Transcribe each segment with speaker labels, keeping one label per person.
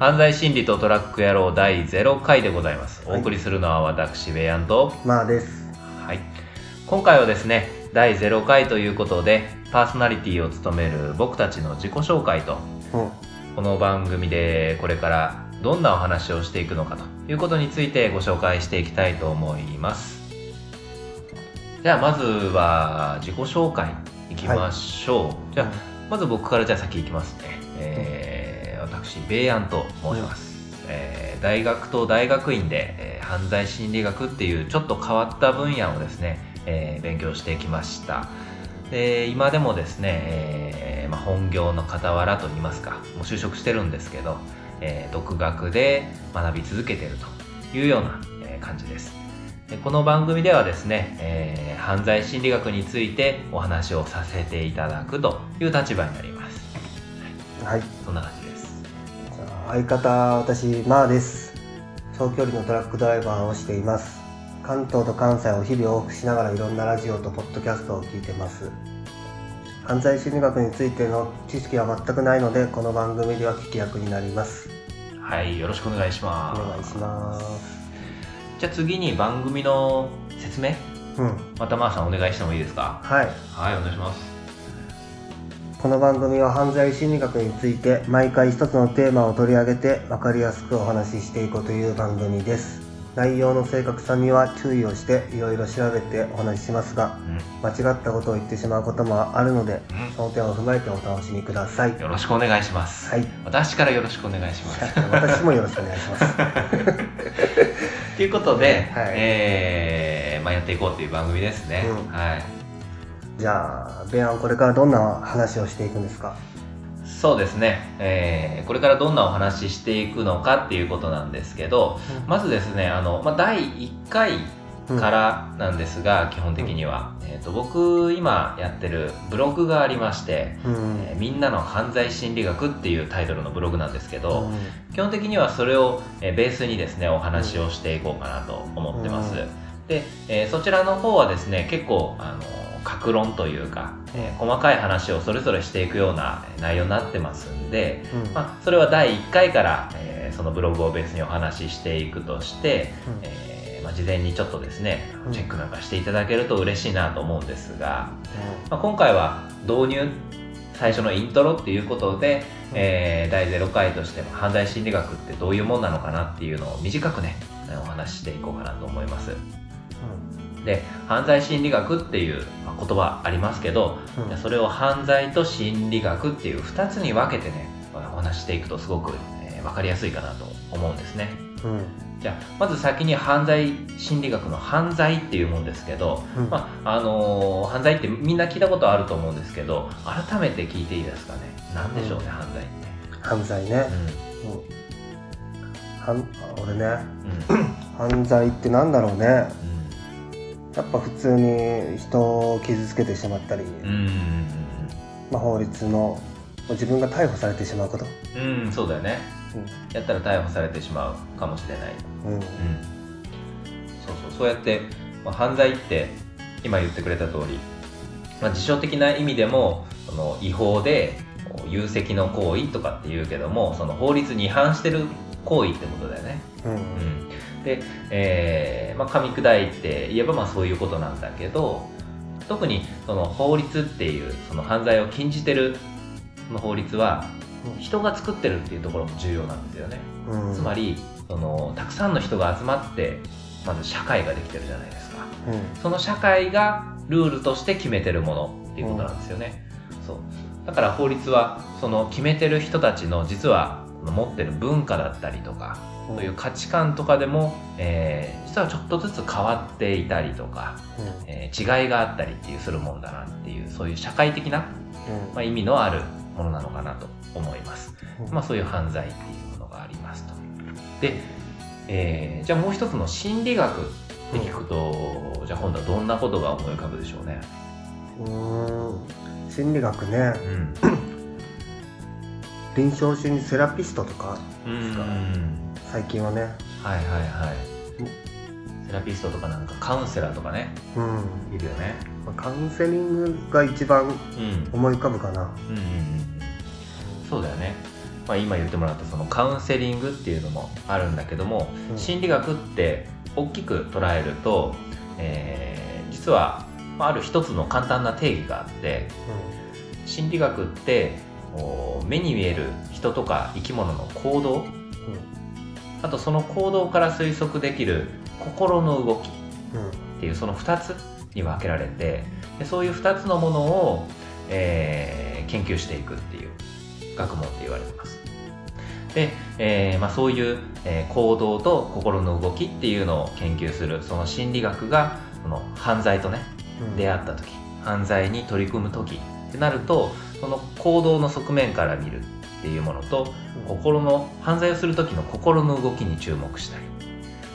Speaker 1: 犯罪心理とトラック野郎第0回でございます。お送りするのは私、ベイアンと、
Speaker 2: まあです。
Speaker 1: はい。今回はですね、第0回ということで、パーソナリティを務める僕たちの自己紹介と、
Speaker 2: うん。
Speaker 1: この番組でこれからどんなお話をしていくのかということについてご紹介していきたいと思います。じゃあまずは自己紹介いきましょう。じゃあまず僕からじゃあ先いきますね。えー私、ベイアンと申します。えー大学と大学院で、えー犯罪心理学っていうちょっと変わった分野をですね、えー勉強してきました。で今でもですね、えーまあ、本業の傍らといいますかもう就職してるんですけど、えー独学で学び続けているというような、えー感じですでこの番組ではですね、えー犯罪心理学についてお話をさせていただくという立場になります
Speaker 2: はい。
Speaker 1: そんな感じ
Speaker 2: 相方、私、まあです。長距離のトラックドライバーをしています。関東と関西を日々往復しながらいろんなラジオとポッドキャストを聞いてます。犯罪心理学についての知識は全くないので、この番組では聞き役になります。
Speaker 1: はいよろしくお願いし
Speaker 2: お
Speaker 1: ます
Speaker 2: 願いします。
Speaker 1: じゃあ次に番組の説明？
Speaker 2: うん。
Speaker 1: またまーさんお願いしてもいいですか？
Speaker 2: はい。
Speaker 1: はいお願いします
Speaker 2: この番組は犯罪心理学について毎回一つのテーマを取り上げて分かりやすくお話ししていこうという番組です。内容の正確さには注意をしていろいろ調べてお話ししますが
Speaker 1: うん。
Speaker 2: 間違ったことを言ってしまうこともあるので
Speaker 1: うん。
Speaker 2: その点を踏まえてお楽しみください。
Speaker 1: よろしくお願いします、
Speaker 2: はい。
Speaker 1: 私からよろしくお願いします。
Speaker 2: 私もよろしくお願いします。
Speaker 1: ということで、
Speaker 2: はい。
Speaker 1: えーまあ、やっていこうという番組ですね、
Speaker 2: うん。
Speaker 1: はい
Speaker 2: じゃあベアンこれからどんな話をしていくんですか？
Speaker 1: そうですね、えーこれからどんなお話ししていくのかっていうことなんですけどまずですねあの、まあ、第1回からなんですが、基本的には、えー、と僕今やってるブログがありまして
Speaker 2: うん。
Speaker 1: えーみんなの犯罪心理学っていうタイトルのブログなんですけど、
Speaker 2: うん。
Speaker 1: 基本的にはそれをえーベースにですねお話をしていこうかなと思ってます、
Speaker 2: うん。
Speaker 1: で、えーそちらの方はですね結構あの格論というか、えー細かい話をそれぞれしていくようなえー内容になってますんで、
Speaker 2: うん。
Speaker 1: まあ、それは第1回から、えーそのブログをベースにお話ししていくとして、
Speaker 2: うん。
Speaker 1: えーまあ、事前にちょっとですね
Speaker 2: うん。
Speaker 1: チェックなんかしていただけると嬉しいなと思うんですが、まあ、今回は導入最初のイントロっていうことで、
Speaker 2: うん。
Speaker 1: えー第0回としても犯罪心理学ってどういうもんなのかなっていうのを短くねお話ししていこうかなと思います。で犯罪心理学っていうまあ言葉ありますけど、
Speaker 2: うん。
Speaker 1: それを犯罪と心理学っていう2つに分けてねまあお話ししていくとすごく、えー分かりやすいかなと思うんですね。
Speaker 2: うん。うん
Speaker 1: じゃあまず先に犯罪心理学の犯罪っていうもんですけど、
Speaker 2: うん。
Speaker 1: まああのー犯罪ってみんな聞いたことあると思うんですけど改めて聞いていいですかね？何でしょうね、
Speaker 2: うん。
Speaker 1: 犯罪って。
Speaker 2: 犯罪ね、うん、はん俺ね。
Speaker 1: うんうん。
Speaker 2: 犯罪ってなんだろうね。
Speaker 1: うん
Speaker 2: やっぱ普通に人を傷つけてしまったり、
Speaker 1: うん。
Speaker 2: まあ、法律の自分が逮捕されてしまうこと、
Speaker 1: うんうんそうだよね。やったら逮捕されてしまうかもしれない。
Speaker 2: うん。うん。
Speaker 1: うんそうそう。そうやって、まあ、犯罪って今言ってくれた通り、まあ、辞書的な意味でもその違法で有責の行為とかって言うけどもその法律に違反してる行為ってことだよね。
Speaker 2: うん。
Speaker 1: うん、で、えーまあ、噛み砕いて言えばまあそういうことなんだけど特にその法律っていうその犯罪を禁じてるその法律は人が作ってるっていうところも重要なんですよね。
Speaker 2: うん。
Speaker 1: つまりそのたくさんの人が集まってまず社会ができてるじゃないですか。
Speaker 2: うん。
Speaker 1: その社会がルールとして決めてるものっていうことなんですよね、そう。だから法律はその決めてる人たちの実は持ってる文化だったりとかそういう価値観とかでも、えー実はちょっとずつ変わっていたりとか、えー違いがあったりっていうするもんだなっていうそういう社会的な、
Speaker 2: うん
Speaker 1: まあ、意味のあるものなのかなと思います
Speaker 2: うん
Speaker 1: まあ、そういう犯罪っていうものがありますと。で、えーじゃあもう一つの心理学って聞くと、じゃあ今度はどんなことが思い浮かぶでしょうね？
Speaker 2: うん心理学ね
Speaker 1: うん。
Speaker 2: 臨床心理セラピストとか？
Speaker 1: うん。
Speaker 2: か最近はね
Speaker 1: はいはいはい。セラピストとかなんかカウンセラーとかね、
Speaker 2: うん
Speaker 1: いるよね。
Speaker 2: まあカウンセリングが一番
Speaker 1: うん。
Speaker 2: 思い浮かぶかな
Speaker 1: うんうんうんうん。そうだよね。まあ、今言ってもらったそのカウンセリングっていうのもあるんだけども、
Speaker 2: うん
Speaker 1: 心理学って大きく捉えると、えー実はまあある一つの簡単な定義があって心理学って目に見える人とか生き物の行動あとその行動から推測できる心の動きっていうその2つに分けられてでそういう2つのものを、えー研究していくっていう学問って言われてます。で、えーまあ、そういう、えー行動と心の動きっていうのを研究するその心理学がその犯罪とね
Speaker 2: うん
Speaker 1: 出会った時犯罪に取り組む時ってなるとその行動の側面から見るっていうものと心の犯罪をする時の心の動きに注目したり。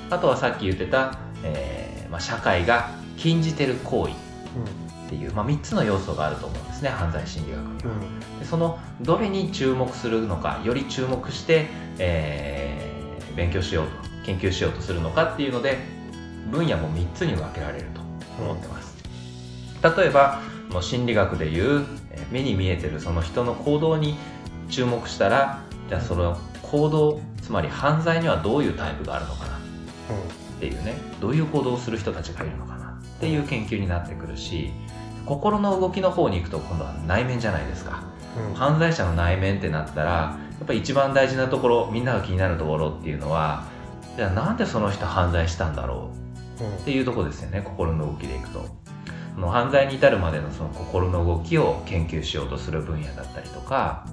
Speaker 1: あとはさっき言ってた、えーまあ、社会が禁じてる行為っていう、まあ、3つの要素があると思うんですね犯罪心理学には。
Speaker 2: うん。うん
Speaker 1: でそのどれに注目するのかより注目して、えー勉強しようと研究しようとするのかっていうので分野も3つに分けられると思ってます、例えばもう心理学でいうえー目に見えてるその人の行動に注目したらじゃあその行動つまり犯罪にはどういうタイプがあるのかな？っていうね。どういう行動をする人たちがいるのかな？っていう研究になってくるし心の動きの方に行くと今度は内面じゃないですか。犯罪者の内面ってなったらやっぱり一番大事なところみんなが気になるところっていうのはじゃあなんでその人犯罪したんだろう？
Speaker 2: うん。
Speaker 1: っていうところですよね心の動きでいくと。その犯罪に至るまでのその心の動きを研究しようとする分野だったりとか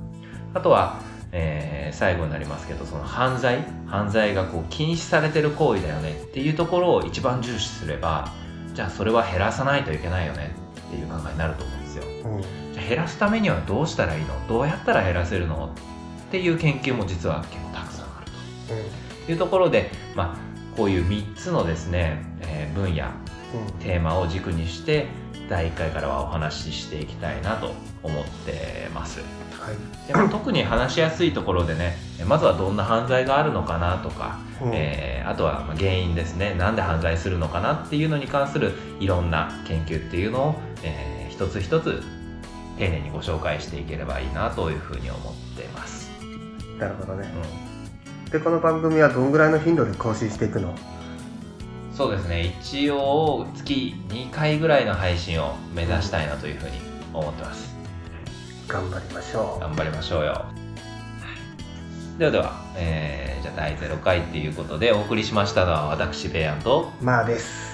Speaker 1: あとは、えー最後になりますけどその犯罪犯罪がこう禁止されてる行為だよねっていうところを一番重視すればじゃあそれは減らさないといけないよねっていう考えになると思うんですよ。
Speaker 2: うん。
Speaker 1: じゃあ減らすためにはどうしたらいいの？どうやったら減らせるの？っていう研究も実は結構たくさんあると。いうところで、まあ、こういう3つのですね、えー分野テーマを軸にして第1回からはお話ししていきたいなと思ってでも特に話しやすいところでねまずはどんな犯罪があるのかなとか、
Speaker 2: うん。
Speaker 1: えーあとはまあ原因ですね。なんで犯罪するのかなっていうのに関するいろんな研究っていうのを、えー一つ一つ丁寧にご紹介していければいいなというふうに思ってます、
Speaker 2: なるほどね。
Speaker 1: う
Speaker 2: でこの番組はどんぐらいの頻度で更新していくの？
Speaker 1: ん、そうですね。一応月2回ぐらいの配信を目指したいなというふうに思ってます
Speaker 2: 頑張りましょ
Speaker 1: 頑張りましょうよ。ではでは、えーじゃあ第0回っていうことでお送りしましたのは私ベアンと。
Speaker 2: うまあです